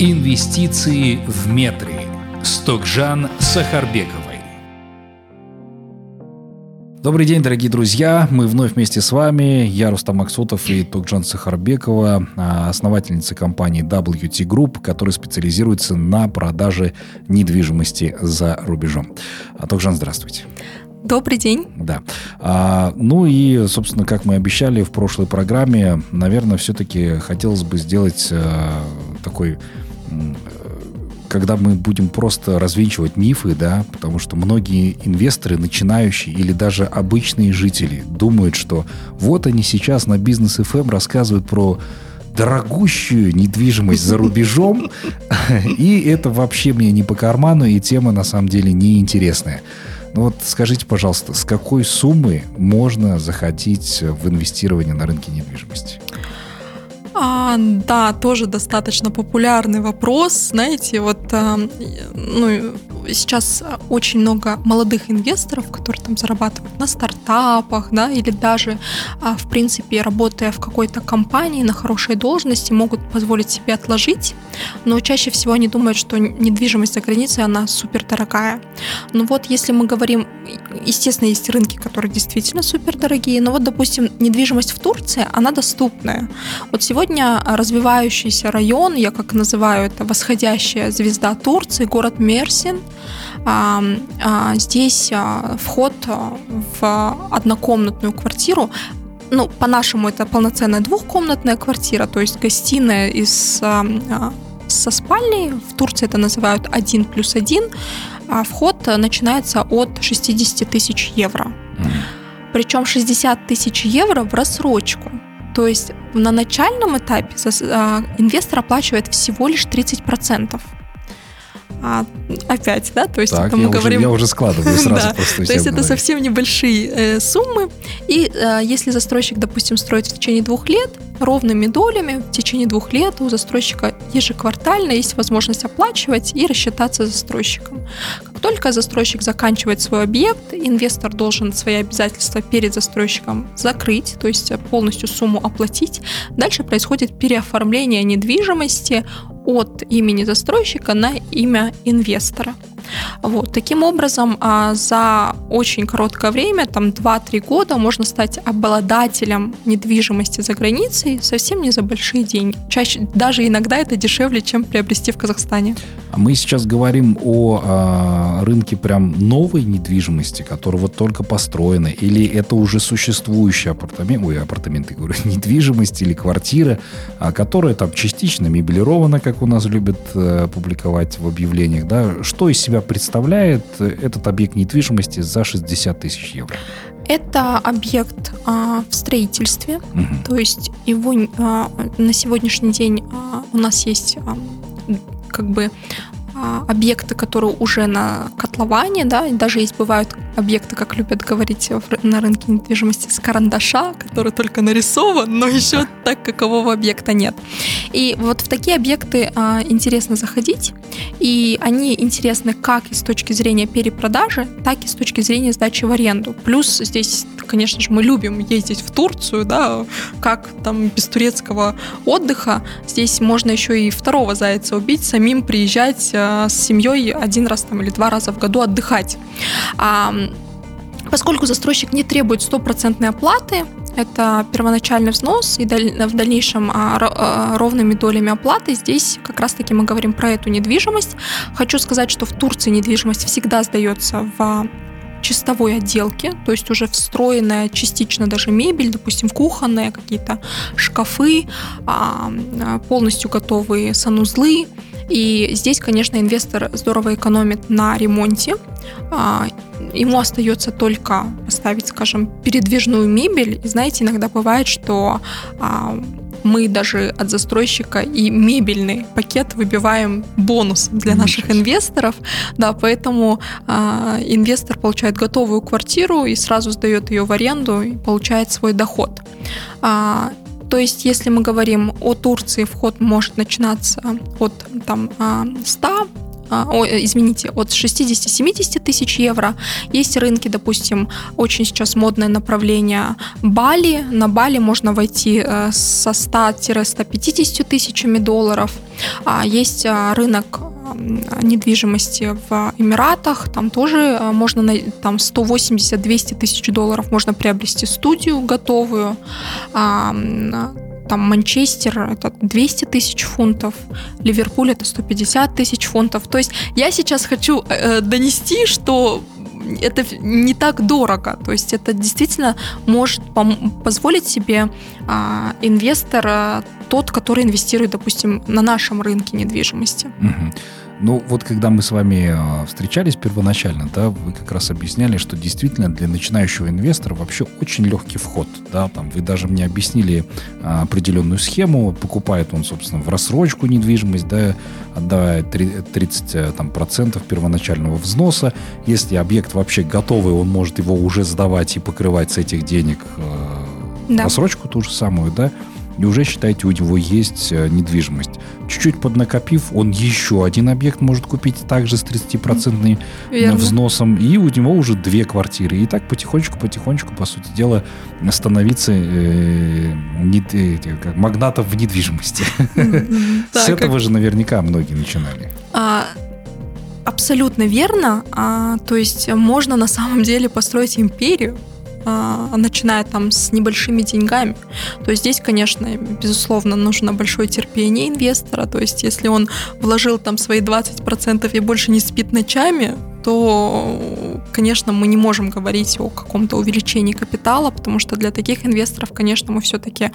Инвестиции в метре. Стокжан Сахарбековой. Добрый день, дорогие друзья. Мы вновь вместе с вами. Я Рустам Максутов и Токжан Сахарбекова, а, основательница компании WT Group, которая специализируется на продаже недвижимости за рубежом. А, Токжан, здравствуйте. Добрый день. Да. А, ну и, собственно, как мы обещали в прошлой программе, наверное, все-таки хотелось бы сделать а, такой когда мы будем просто развенчивать мифы, да, потому что многие инвесторы, начинающие или даже обычные жители думают, что вот они сейчас на бизнес FM эм рассказывают про дорогущую недвижимость за рубежом, и это вообще мне не по карману, и тема на самом деле неинтересная. Ну вот скажите, пожалуйста, с какой суммы можно заходить в инвестирование на рынке недвижимости? А, да, тоже достаточно популярный вопрос. Знаете, вот а, ну, сейчас очень много молодых инвесторов, которые там зарабатывают на стартапах, да, или даже, а, в принципе, работая в какой-то компании на хорошей должности, могут позволить себе отложить, но чаще всего они думают, что недвижимость за границей, она супер дорогая. Ну вот, если мы говорим, естественно, есть рынки, которые действительно супер дорогие, но вот, допустим, недвижимость в Турции, она доступная. Вот сегодня развивающийся район, я как называю это восходящая звезда Турции, город Мерсин, здесь а, вход в однокомнатную квартиру ну, по-нашему это полноценная двухкомнатная квартира, то есть гостиная из, со спальней. В Турции это называют 1 плюс 1. А вход начинается от 60 тысяч евро. Причем 60 тысяч евро в рассрочку. То есть на начальном этапе инвестор оплачивает всего лишь 30% а, опять, да, то есть так, мы я говорим... Уже, я уже складываю сразу да, просто. То есть это совсем небольшие э, суммы, и э, если застройщик, допустим, строит в течение двух лет, ровными долями в течение двух лет у застройщика ежеквартально есть возможность оплачивать и рассчитаться застройщиком. Как только застройщик заканчивает свой объект, инвестор должен свои обязательства перед застройщиком закрыть, то есть полностью сумму оплатить. Дальше происходит переоформление недвижимости от имени застройщика на имя инвестора. Вот. Таким образом, а, за очень короткое время, там 2-3 года, можно стать обладателем недвижимости за границей совсем не за большие деньги. Чаще, даже иногда это дешевле, чем приобрести в Казахстане. А мы сейчас говорим о э, рынке прям новой недвижимости, которая вот только построена, или это уже существующие апартаменты, ой, апартаменты, говорю, недвижимость или квартира, которая там частично мебелирована, как у нас любят э, публиковать в объявлениях, да, что из себя представляет этот объект недвижимости за 60 тысяч евро? Это объект а, в строительстве, угу. то есть его а, на сегодняшний день а, у нас есть а, как бы а, объекты, которые уже на котловане, да, и даже есть бывают объекты, как любят говорить на рынке недвижимости, с карандаша, который только нарисован, но еще так какового объекта нет. И вот в такие объекты а, интересно заходить, и они интересны как и с точки зрения перепродажи, так и с точки зрения сдачи в аренду. Плюс здесь, конечно же, мы любим ездить в Турцию, да, как там без турецкого отдыха, здесь можно еще и второго зайца убить, самим приезжать а, с семьей один раз там или два раза в году отдыхать. А, Поскольку застройщик не требует стопроцентной оплаты, это первоначальный взнос, и в дальнейшем а, а, ровными долями оплаты. Здесь как раз-таки мы говорим про эту недвижимость. Хочу сказать, что в Турции недвижимость всегда сдается в чистовой отделке, то есть уже встроенная частично даже мебель, допустим, кухонные какие-то шкафы, а, полностью готовые санузлы. И здесь, конечно, инвестор здорово экономит на ремонте ему остается только поставить, скажем, передвижную мебель. И знаете, иногда бывает, что а, мы даже от застройщика и мебельный пакет выбиваем бонус для наших инвесторов. Да, поэтому а, инвестор получает готовую квартиру и сразу сдает ее в аренду и получает свой доход. А, то есть, если мы говорим о Турции, вход может начинаться от там, 100 а, о, извините, от 60-70 тысяч евро. Есть рынки, допустим, очень сейчас модное направление Бали. На Бали можно войти э, со 100-150 тысячами долларов. А есть а, рынок недвижимости в Эмиратах, там тоже э, можно там 180-200 тысяч долларов можно приобрести студию готовую. Там Манчестер это 200 тысяч фунтов, Ливерпуль это 150 тысяч фунтов. То есть я сейчас хочу э, донести, что это не так дорого. То есть это действительно может позволить себе а, инвестор а, тот, который инвестирует, допустим, на нашем рынке недвижимости. Угу. Ну, вот когда мы с вами а, встречались первоначально, да, вы как раз объясняли, что действительно для начинающего инвестора вообще очень легкий вход, да, там вы даже мне объяснили а, определенную схему, покупает он, собственно, в рассрочку недвижимость, да, отдавая 30 э, там, процентов первоначального взноса, если объект вообще готовый, он может его уже сдавать и покрывать с этих денег э, да. рассрочку ту же самую, да, и уже, считайте, у него есть э, недвижимость. Чуть-чуть поднакопив, он еще один объект может купить также с 30% Верно. взносом, и у него уже две квартиры. И так потихонечку-потихонечку, по сути дела, становиться э, не, э, магнатом в недвижимости. С этого же наверняка многие начинали. А, абсолютно верно. А, то есть можно на самом деле построить империю, начиная там с небольшими деньгами. То есть здесь, конечно, безусловно, нужно большое терпение инвестора. То есть если он вложил там свои 20% и больше не спит ночами, то, конечно, мы не можем говорить о каком-то увеличении капитала, потому что для таких инвесторов, конечно, мы все-таки,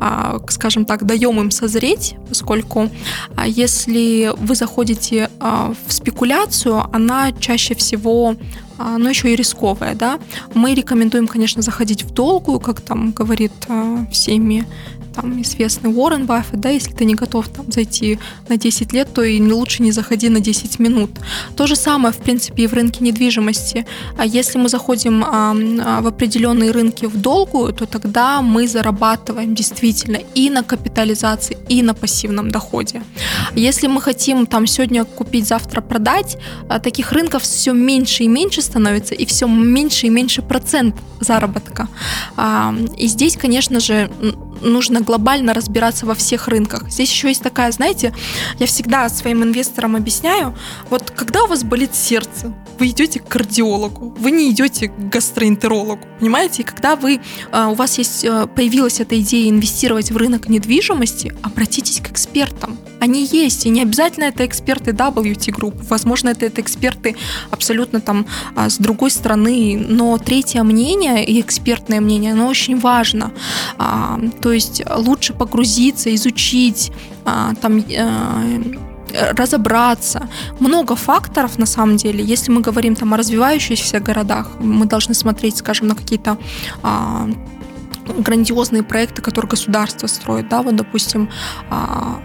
а, скажем так, даем им созреть, поскольку а, если вы заходите в спекуляцию, она чаще всего а, но еще и рисковая, да. Мы рекомендуем, конечно, заходить в долгую, как там говорит а, всеми там известный Уоррен Баффет, да, если ты не готов там зайти на 10 лет, то и лучше не заходи на 10 минут. То же самое, в принципе, и в рынке недвижимости. А если мы заходим а, в определенные рынки в долгую, то тогда мы зарабатываем действительно и на капитализации, и на пассивном доходе. Если мы хотим там сегодня купить, завтра продать, а, таких рынков все меньше и меньше становится, и все меньше и меньше процент заработка. И здесь, конечно же, нужно глобально разбираться во всех рынках. Здесь еще есть такая, знаете, я всегда своим инвесторам объясняю, вот когда у вас болит сердце, вы идете к кардиологу, вы не идете к гастроэнтерологу, понимаете? И когда вы, а, у вас есть, а, появилась эта идея инвестировать в рынок недвижимости, обратитесь к экспертам. Они есть, и не обязательно это эксперты WT Group, возможно, это, это эксперты абсолютно там а, с другой стороны, но третье мнение и экспертное мнение, оно очень важно. То есть лучше погрузиться, изучить, там разобраться. Много факторов на самом деле. Если мы говорим там о развивающихся городах, мы должны смотреть, скажем, на какие-то а, грандиозные проекты, которые государство строит, да, вот, допустим, а,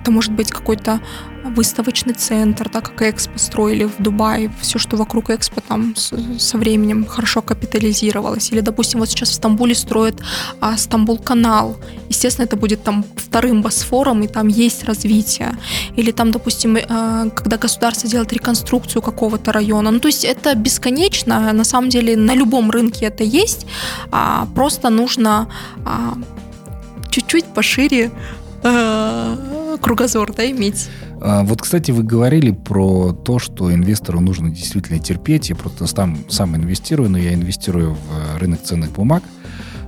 это может быть какой-то выставочный центр, да, как Экспо строили в Дубае, все, что вокруг Экспо там со временем хорошо капитализировалось. Или, допустим, вот сейчас в Стамбуле строят а, Стамбул-канал. Естественно, это будет там вторым Босфором, и там есть развитие. Или там, допустим, а, когда государство делает реконструкцию какого-то района. Ну, то есть это бесконечно. На самом деле на любом рынке это есть. А, просто нужно а, чуть-чуть пошире а, кругозор да, иметь. А, вот, кстати, вы говорили про то, что инвестору нужно действительно терпеть. Я просто сам, сам инвестирую, но я инвестирую в рынок ценных бумаг.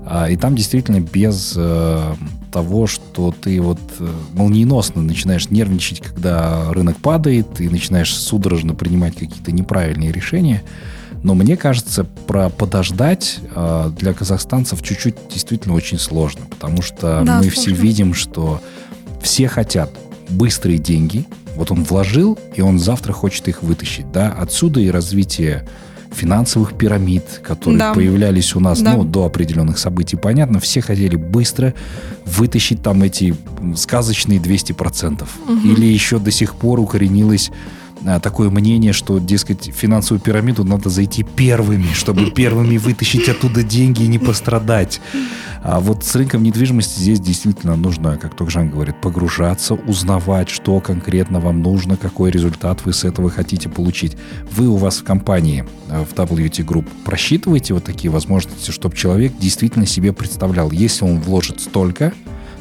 А, и там действительно без э, того, что ты вот э, молниеносно начинаешь нервничать, когда рынок падает, и начинаешь судорожно принимать какие-то неправильные решения. Но мне кажется, про подождать э, для казахстанцев чуть-чуть действительно очень сложно, потому что да, мы сложно. все видим, что все хотят быстрые деньги. Вот он вложил, и он завтра хочет их вытащить. Да? Отсюда и развитие финансовых пирамид, которые да. появлялись у нас да. ну, до определенных событий. Понятно, все хотели быстро вытащить там эти сказочные 200%. Угу. Или еще до сих пор укоренилось а, такое мнение, что, дескать, финансовую пирамиду надо зайти первыми, чтобы первыми вытащить оттуда деньги и не пострадать. А вот с рынком недвижимости здесь действительно нужно, как Токжан говорит, погружаться, узнавать, что конкретно вам нужно, какой результат вы с этого хотите получить. Вы у вас в компании, э, в WT Group, просчитываете вот такие возможности, чтобы человек действительно себе представлял, если он вложит столько,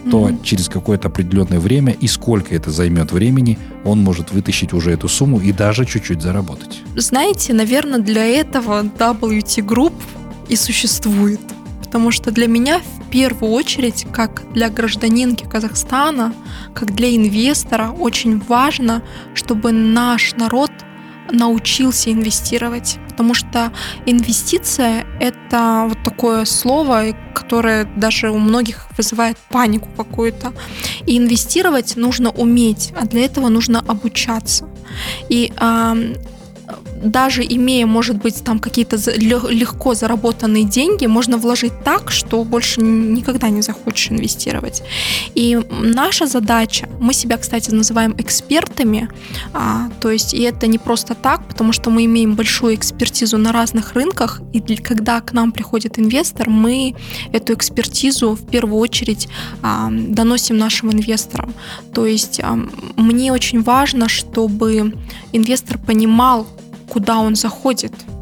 то mm-hmm. через какое-то определенное время и сколько это займет времени, он может вытащить уже эту сумму и даже чуть-чуть заработать. Знаете, наверное, для этого WT Group и существует. Потому что для меня в первую очередь, как для гражданинки Казахстана, как для инвестора, очень важно, чтобы наш народ научился инвестировать. Потому что инвестиция — это вот такое слово, которое даже у многих вызывает панику какую-то. И инвестировать нужно уметь, а для этого нужно обучаться. И даже имея, может быть, там какие-то легко заработанные деньги, можно вложить так, что больше никогда не захочешь инвестировать. И наша задача, мы себя, кстати, называем экспертами, а, то есть и это не просто так, потому что мы имеем большую экспертизу на разных рынках, и когда к нам приходит инвестор, мы эту экспертизу в первую очередь а, доносим нашим инвесторам. То есть а, мне очень важно, чтобы инвестор понимал, куда он заходит –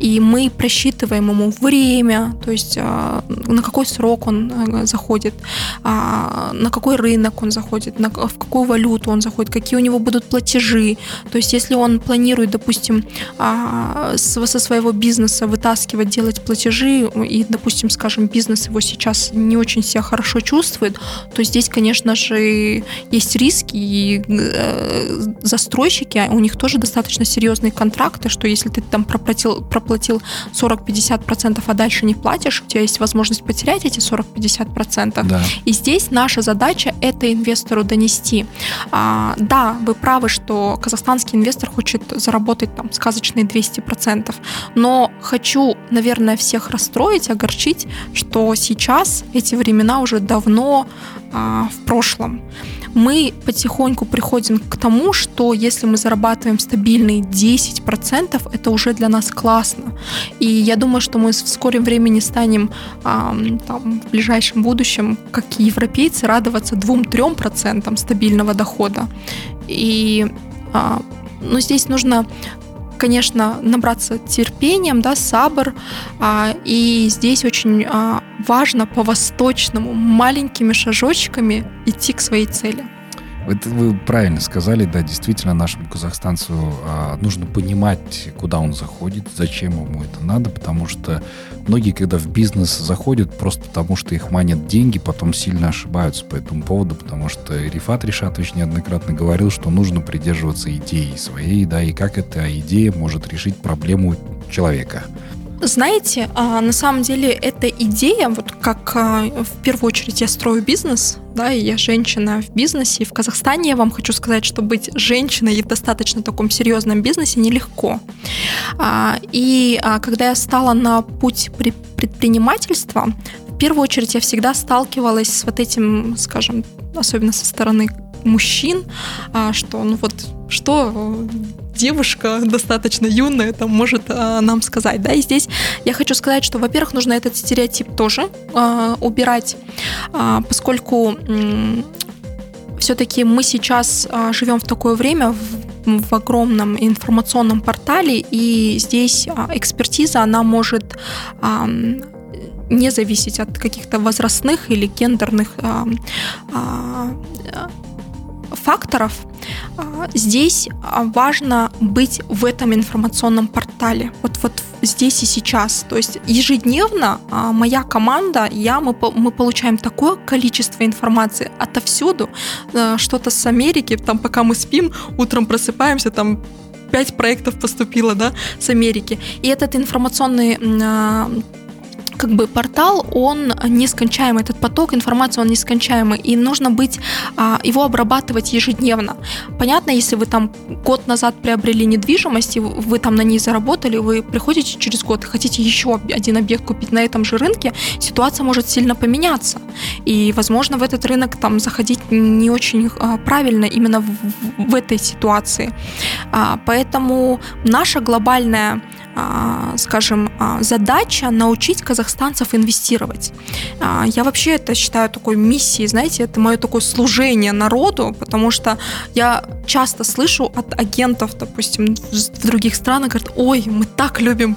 и мы просчитываем ему время, то есть а, на какой срок он а, заходит, а, на какой рынок он заходит, в какую валюту он заходит, какие у него будут платежи. То есть если он планирует, допустим, со своего бизнеса вытаскивать, делать платежи, и, допустим, скажем, бизнес его сейчас не очень себя хорошо чувствует, то здесь, конечно же, есть риски, и э, застройщики, у них тоже достаточно серьезные контракты, что если ты там проплатил, проплатил 40-50%, а дальше не платишь, у тебя есть возможность потерять эти 40-50%. Да. И здесь наша задача это инвестору донести. А, да, вы правы, что казахстанский инвестор хочет заработать там сказочные 200%, но хочу, наверное, всех расстроить, огорчить, что сейчас эти времена уже давно а, в прошлом мы потихоньку приходим к тому, что если мы зарабатываем стабильные 10%, это уже для нас классно. И я думаю, что мы в скором времени станем там, в ближайшем будущем, как и европейцы, радоваться 2-3% стабильного дохода. И а, ну, здесь нужно конечно, набраться терпением, да, сабр. А, и здесь очень а, важно по-восточному маленькими шажочками идти к своей цели. Это вы правильно сказали, да, действительно, нашему казахстанцу а, нужно понимать, куда он заходит, зачем ему это надо, потому что многие, когда в бизнес заходят, просто потому что их манят деньги, потом сильно ошибаются по этому поводу, потому что Рифат Ришатович неоднократно говорил, что нужно придерживаться идеи своей, да, и как эта идея может решить проблему человека. Знаете, а, на самом деле эта идея, вот как а, в первую очередь я строю бизнес, да, и я женщина в бизнесе, и в Казахстане я вам хочу сказать, что быть женщиной в достаточно таком серьезном бизнесе нелегко. А, и когда я стала на путь предпринимательства, в первую очередь я всегда сталкивалась с вот этим, скажем, особенно со стороны мужчин, что ну вот что девушка достаточно юная там может а, нам сказать, да, и здесь я хочу сказать, что, во-первых, нужно этот стереотип тоже а, убирать, а, поскольку все-таки мы сейчас а, живем в такое время, в, в огромном информационном портале, и здесь экспертиза, она может а, не зависеть от каких-то возрастных или гендерных а, а, факторов, здесь а, важно быть в этом информационном портале. Вот, вот здесь и сейчас. То есть ежедневно а, моя команда, я, мы, мы получаем такое количество информации отовсюду. Что-то с Америки, там пока мы спим, утром просыпаемся, там пять проектов поступило, да, с Америки. И этот информационный как бы портал, он нескончаемый, этот поток информации, он нескончаемый, и нужно быть, а, его обрабатывать ежедневно. Понятно, если вы там год назад приобрели недвижимость, и вы там на ней заработали, вы приходите через год и хотите еще один объект купить на этом же рынке, ситуация может сильно поменяться. И, возможно, в этот рынок там заходить не очень а, правильно именно в, в этой ситуации. А, поэтому наша глобальная скажем, задача научить казахстанцев инвестировать. Я вообще это считаю такой миссией, знаете, это мое такое служение народу, потому что я часто слышу от агентов, допустим, в других странах, говорят, ой, мы так любим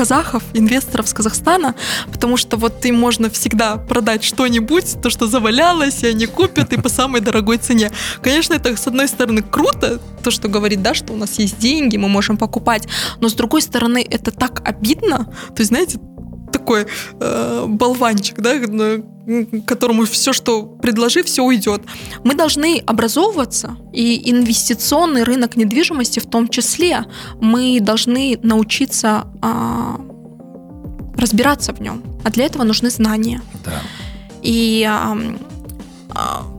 казахов, инвесторов с Казахстана, потому что вот им можно всегда продать что-нибудь, то, что завалялось, и они купят, и по самой дорогой цене. Конечно, это, с одной стороны, круто, то, что говорит, да, что у нас есть деньги, мы можем покупать, но с другой стороны, это так обидно, то есть, знаете, такой э, болванчик, да, которому все, что предложи, все уйдет. Мы должны образовываться, и инвестиционный рынок недвижимости в том числе. Мы должны научиться а, разбираться в нем, а для этого нужны знания. Да. И а,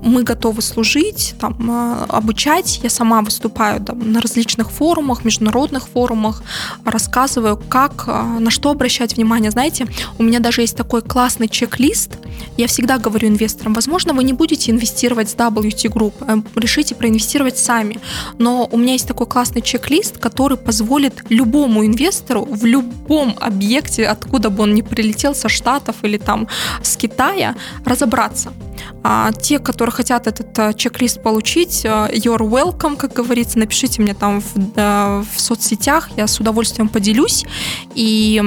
мы готовы служить, там, а, обучать. Я сама выступаю там, на различных форумах, международных форумах, рассказываю, как, а, на что обращать внимание. Знаете, у меня даже есть такой классный чек-лист. Я всегда говорю инвесторам, возможно, вы не будете инвестировать с WT Group, решите проинвестировать сами. Но у меня есть такой классный чек-лист, который позволит любому инвестору в любом объекте, откуда бы он ни прилетел, со Штатов или там с Китая, разобраться. А те, которые хотят этот а, чек-лист получить, а, you're welcome, как говорится, напишите мне там в, да, в соцсетях, я с удовольствием поделюсь. И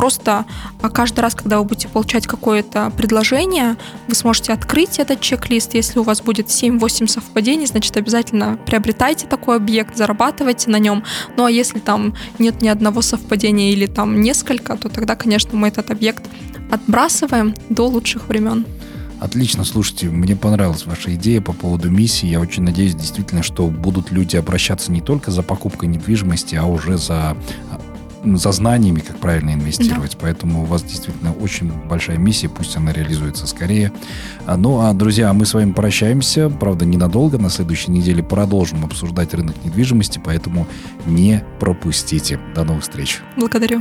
просто каждый раз, когда вы будете получать какое-то предложение, вы сможете открыть этот чек-лист. Если у вас будет 7-8 совпадений, значит, обязательно приобретайте такой объект, зарабатывайте на нем. Ну, а если там нет ни одного совпадения или там несколько, то тогда, конечно, мы этот объект отбрасываем до лучших времен. Отлично, слушайте, мне понравилась ваша идея по поводу миссии. Я очень надеюсь действительно, что будут люди обращаться не только за покупкой недвижимости, а уже за за знаниями, как правильно инвестировать. Да. Поэтому у вас действительно очень большая миссия, пусть она реализуется скорее. А, ну, а, друзья, мы с вами прощаемся, правда, ненадолго. На следующей неделе продолжим обсуждать рынок недвижимости, поэтому не пропустите. До новых встреч. Благодарю.